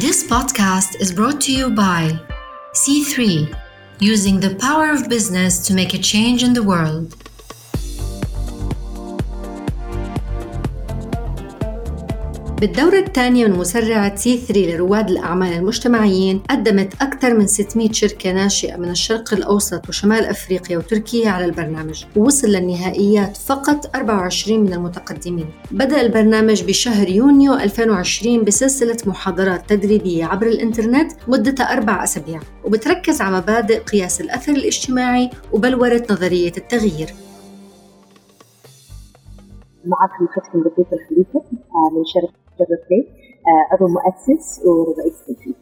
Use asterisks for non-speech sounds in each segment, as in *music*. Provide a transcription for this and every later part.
This podcast is brought to you by C3, using the power of business to make a change in the world. بالدورة الثانية من مسرعة سي 3 لرواد الأعمال المجتمعيين قدمت أكثر من 600 شركة ناشئة من الشرق الأوسط وشمال أفريقيا وتركيا على البرنامج ووصل للنهائيات فقط 24 من المتقدمين. بدأ البرنامج بشهر يونيو 2020 بسلسلة محاضرات تدريبية عبر الإنترنت مدتها أربع أسابيع وبتركز على مبادئ قياس الأثر الاجتماعي وبلورة نظرية التغيير. معكم ختم لطيف الخليفة آه، من شركة جربلي آه، عضو مؤسس ورئيس تنفيذي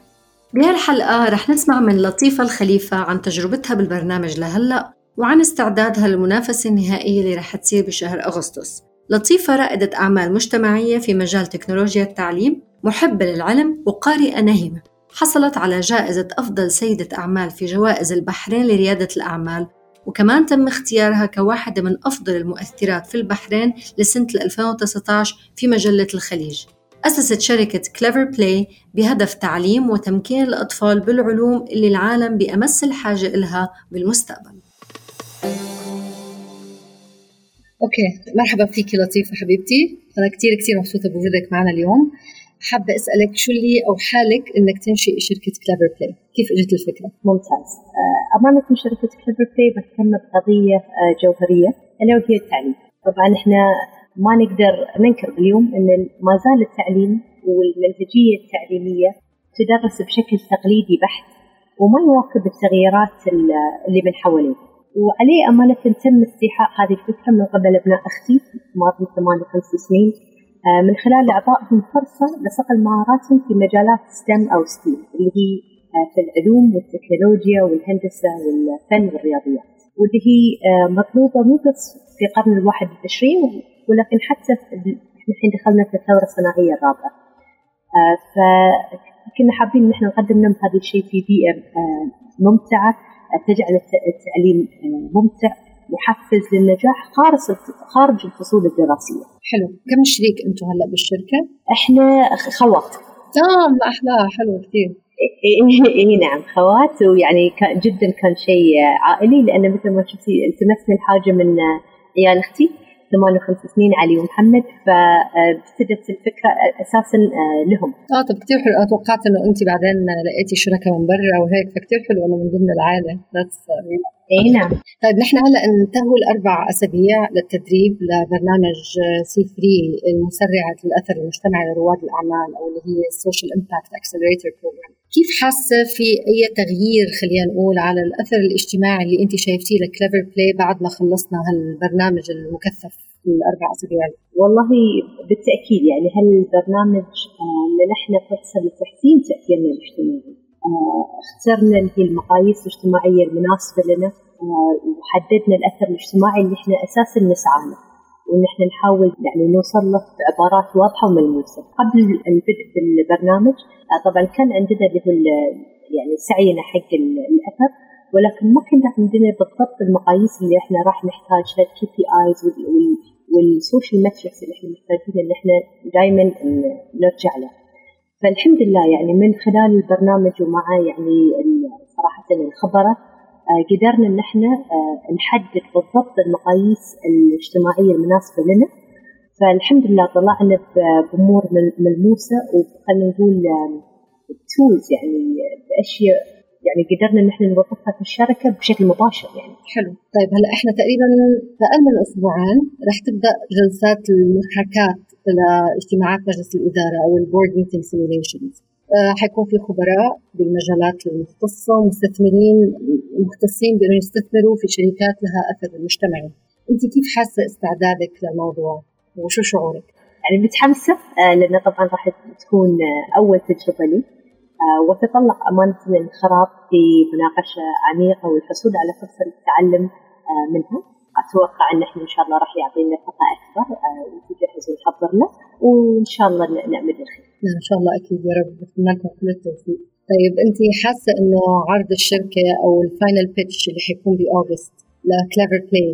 بهالحلقة رح نسمع من لطيفة الخليفة عن تجربتها بالبرنامج لهلأ وعن استعدادها للمنافسة النهائية اللي رح تصير بشهر أغسطس. لطيفة رائدة أعمال مجتمعية في مجال تكنولوجيا التعليم محبة للعلم وقارئة نهمة حصلت على جائزة أفضل سيدة أعمال في جوائز البحرين لريادة الأعمال وكمان تم اختيارها كواحدة من أفضل المؤثرات في البحرين لسنة 2019 في مجلة الخليج. أسست شركة Clever Play بهدف تعليم وتمكين الأطفال بالعلوم اللي العالم بأمس الحاجة إلها بالمستقبل. أوكي مرحبا فيكي لطيفة حبيبتي. أنا كتير كتير مبسوطة بوجودك معنا اليوم. حابة أسألك شو اللي أوحالك إنك تنشئي شركة Clever Play كيف إجت الفكرة؟ ممتاز. آه، أمانة شركة Clever Play بهتم بقضية آه، جوهرية ألا وهي التعليم. طبعا إحنا ما نقدر ننكر اليوم أن ما زال التعليم والمنهجية التعليمية تدرس بشكل تقليدي بحت وما يواكب التغييرات اللي من حواليه وعليه أمانة تم استيحاء هذه الفكرة من قبل أبناء أختي ماضي ثمان وخمس سنين آه، من خلال إعطائهم فرصة لصقل مهاراتهم في مجالات STEM أو STEAM اللي هي آه، في العلوم والتكنولوجيا والهندسة والفن والرياضيات واللي هي آه، مطلوبة مو بس في القرن الواحد والعشرين ولكن حتى الحين دخلنا في الثورة الصناعية الرابعة فكنا حابين إن إحنا نقدم لهم هذا الشيء في بيئة ممتعة تجعل التعليم ممتع محفز للنجاح خارج خارج الفصول الدراسية. حلو، كم شريك أنتم هلأ بالشركة؟ إحنا خوات. تمام احلاها حلو كثير. إي نعم خوات ويعني جدا كان شيء عائلي لأن مثل ما شفتي التمسنا الحاجة من عيال أختي 58 سنين علي ومحمد فابتدت الفكرة أساسا آه، لهم. آه طب كثير حلو توقعت إنه انت بعدين لقيتي شركاء من برا وهيك فكثير حلو إنه من ضمن العائلة بس اي نعم. طيب نحن هلأ انتهوا الأربع أسابيع للتدريب لبرنامج C3 المسرعة الاثر المجتمعي لرواد الأعمال أو اللي هي ال social impact accelerator program كيف حاسة في أي تغيير خلينا نقول على الأثر الاجتماعي اللي أنت شايفتيه ل Clever Play بعد ما خلصنا هالبرنامج المكثف الأربع أسابيع؟ والله بالتأكيد يعني هالبرنامج آه، منحنا فرصة لتحسين تأثيرنا الاجتماعي. اخترنا اللي هي المقاييس الاجتماعية المناسبة لنا آه، وحددنا الأثر الاجتماعي اللي إحنا أساسا نسعى له وإن إحنا نحاول يعني نوصل له بعبارات واضحة وملموسة. قبل البدء بالبرنامج طبعا كان عندنا اللي هو يعني سعينا حق الأثر ولكن ما كان عندنا بالضبط المقاييس اللي إحنا راح نحتاجها ال KPIs وال social metrics اللي إحنا محتاجين ان إحنا دائما نرجع له. فالحمد لله يعني من خلال البرنامج ومع يعني صراحة الخبرة آه، قدرنا ان إحنا آه، نحدد بالضبط المقاييس الاجتماعية المناسبة لنا فالحمد لله طلعنا بأمور ملموسة وخلينا نقول tools يعني بأشياء يعني قدرنا ان إحنا نوظفها في الشركة بشكل مباشر يعني. حلو، طيب هلا إحنا تقريبا أقل من أسبوعين رح تبدأ جلسات المحاكاة لاجتماعات مجلس الإدارة أو ال board meeting simulations. حيكون في خبراء بالمجالات المختصة ومستثمرين مختصين بأنه يستثمروا في شركات لها أثر مجتمعي. أنت كيف حاسة استعدادك للموضوع وشو شعورك؟ يعني متحمسة آه، لأن طبعا راح تكون أول تجربة لي آه، وتطلق أمانة الانخراط في مناقشة عميقة والحصول على فرصة للتعلم آه، منها أتوقع أن إحنا إن شاء الله راح يعطينا أكبر ونجهز آه، ونحضر له وإن شاء الله نعمل الخير. نعم، إن شاء الله أكيد يا رب بتمنى لكم كل التوفيق. طيب أنت حاسة إنه عرض الشركة أو ال final pitch اللي حيكون بأوغست لكليفر بلاي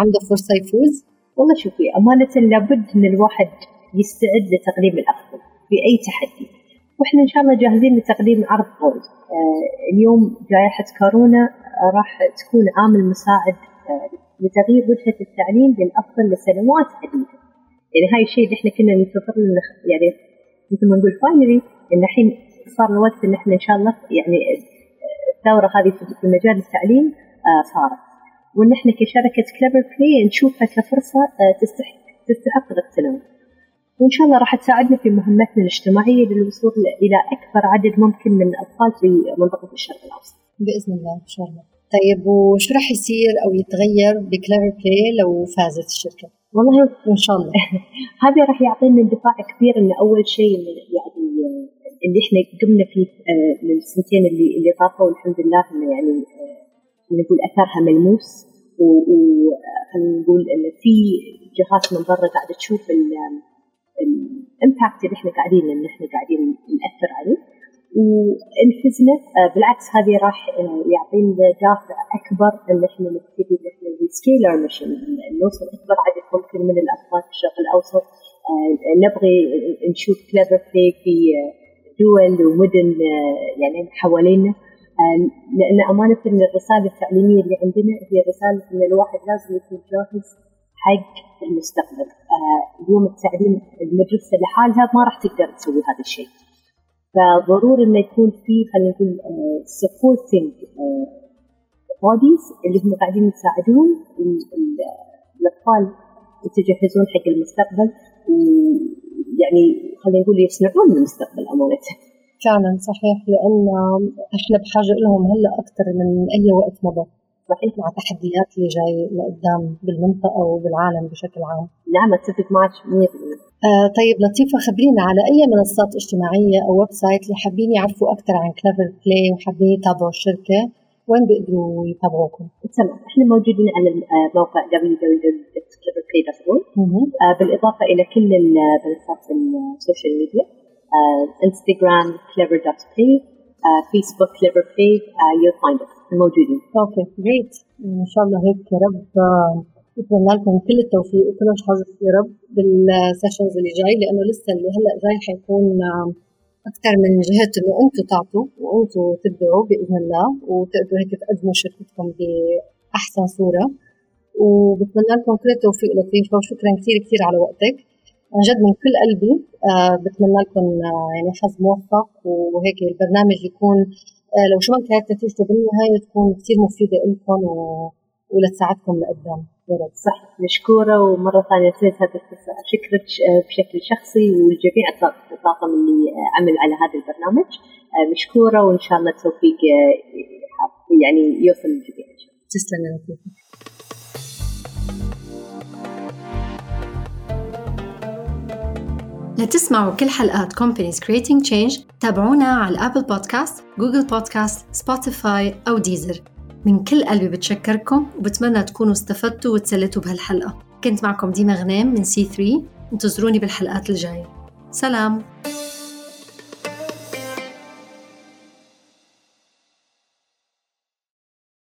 عنده فرصة يفوز؟ والله شوفي أمانة لابد إن الواحد يستعد لتقديم الأفضل في أي تحدي وإحنا إن شاء الله جاهزين لتقديم عرض قوي آه، اليوم جائحة كورونا راح تكون عامل مساعد لتغيير وجهة التعليم للافضل لسنوات عديدة يعني هاي الشيء اللي إحنا كنا ننتظر له يعني مثل ما نقول finally إن الحين صار الوقت إن إحنا إن شاء الله يعني الثورة هذه في مجال التعليم صارت وإن إحنا كشركة كليفر بلاي نشوفها كفرصة تستحق تستحق الاغتنام وإن شاء الله راح تساعدنا في مهمتنا الاجتماعية للوصول إلى أكبر عدد ممكن من الأطفال في منطقة الشرق الأوسط. بإذن الله إن شاء الله. طيب وشو راح يصير أو يتغير بكليفر بلاي لو فازت الشركة؟ والله إن شاء الله. *laughs* هذا راح يعطينا اندفاع كبير إن أول شيء يعني اللي إحنا قمنا فيه للسنتين اللي اللي طافوا والحمد لله إنه يعني نقول أثرها ملموس. وخلينا نقول إن في جهات من برا قاعدة تشوف ال impact اللي إحنا قاعدين إن إحنا قاعدين نأثر عليه. وإن فزنا آه، بالعكس هذه راح آه، يعطينا دافع أكبر إن إحنا نبتدي إن إحنا scale our mission نوصل أكبر عدد ممكن من الاطفال في الشرق الأوسط. آه، نبغي نشوف كليفر بلاي في دول ومدن يعني حوالينا. لأن أمانة الرسالة التعليمية اللي عندنا هي رسالة إن الواحد لازم يكون جاهز حق المستقبل. اليوم التعليم المدرسة لحالها ما راح تقدر تسوي هذا الشيء. فضروري إنه يكون في خلينا نقول سبورتنج آه، بوديز آه، اللي هم قاعدين يساعدون الأطفال يتجهزون حق المستقبل ويعني خلينا نقول يصنعون المستقبل أمانة. فعلا صحيح لأن إحنا بحاجة لهم هلأ أكثر من أي وقت مضى. صحيح مع التحديات اللي جاي لقدام بالمنطقة وبالعالم بشكل عام. نعم اتفق معك 100% آه طيب لطيفة خبرينا على أي منصات اجتماعية أو website اللي حابين يعرفوا أكثر عن كليفر بلاي وحابين يتابعوا الشركة؟ وين بيقدروا يتابعوكم؟ تمام إحنا موجودين على الموقع www.cleverplay.org آه بالإضافة إلى كل منصات ال social media انستغرام clever.play فيسبوك كليفر بلاي you find موجودين. okay great إن شاء الله هيك يا رب اتمنى لكم. كل التوفيق. وكل الحظ يا رب بالسيشنز اللي جاي لأنه لسه اللي هلأ جاي حيكون أكثر من جهه انه أنتم تعطوا وأنتم تبدعوا بإذن الله وتقدروا هيك تقدموا شركتكم بأحسن صورة. وبتمنى لكم كل التوفيق لطيفه وشكرا كثير كثير على وقتك. عن جد من كل قلبي آه بتمنى لكم آه يعني حظ موفق وهيك البرنامج يكون آه لو شو ما كانت نتيجته بالنهاية تكون كثير مفيدة لكم و... ولتساعدكم لقدام. رب صح مشكوره ومرة ثانية سيد هذا الفرصه اشكرك آه، بشكل شخصي والجميع الطاقم اللي آه، عمل على هذا البرنامج. آه، مشكوره وإن شاء الله التوفيق يعني يوصل للجميع تسلم يا لتسمعوا كل حلقات Companies Creating Change تابعونا على ال Apple Podcast، Google Podcast، Spotify أو Deezer من كل قلبي بتشكركم وبتمنى تكونوا استفدتوا وتسلتوا بهالحلقة. كنت معكم ديما غنام من سي 3 انتظروني بالحلقات الجاية. سلام!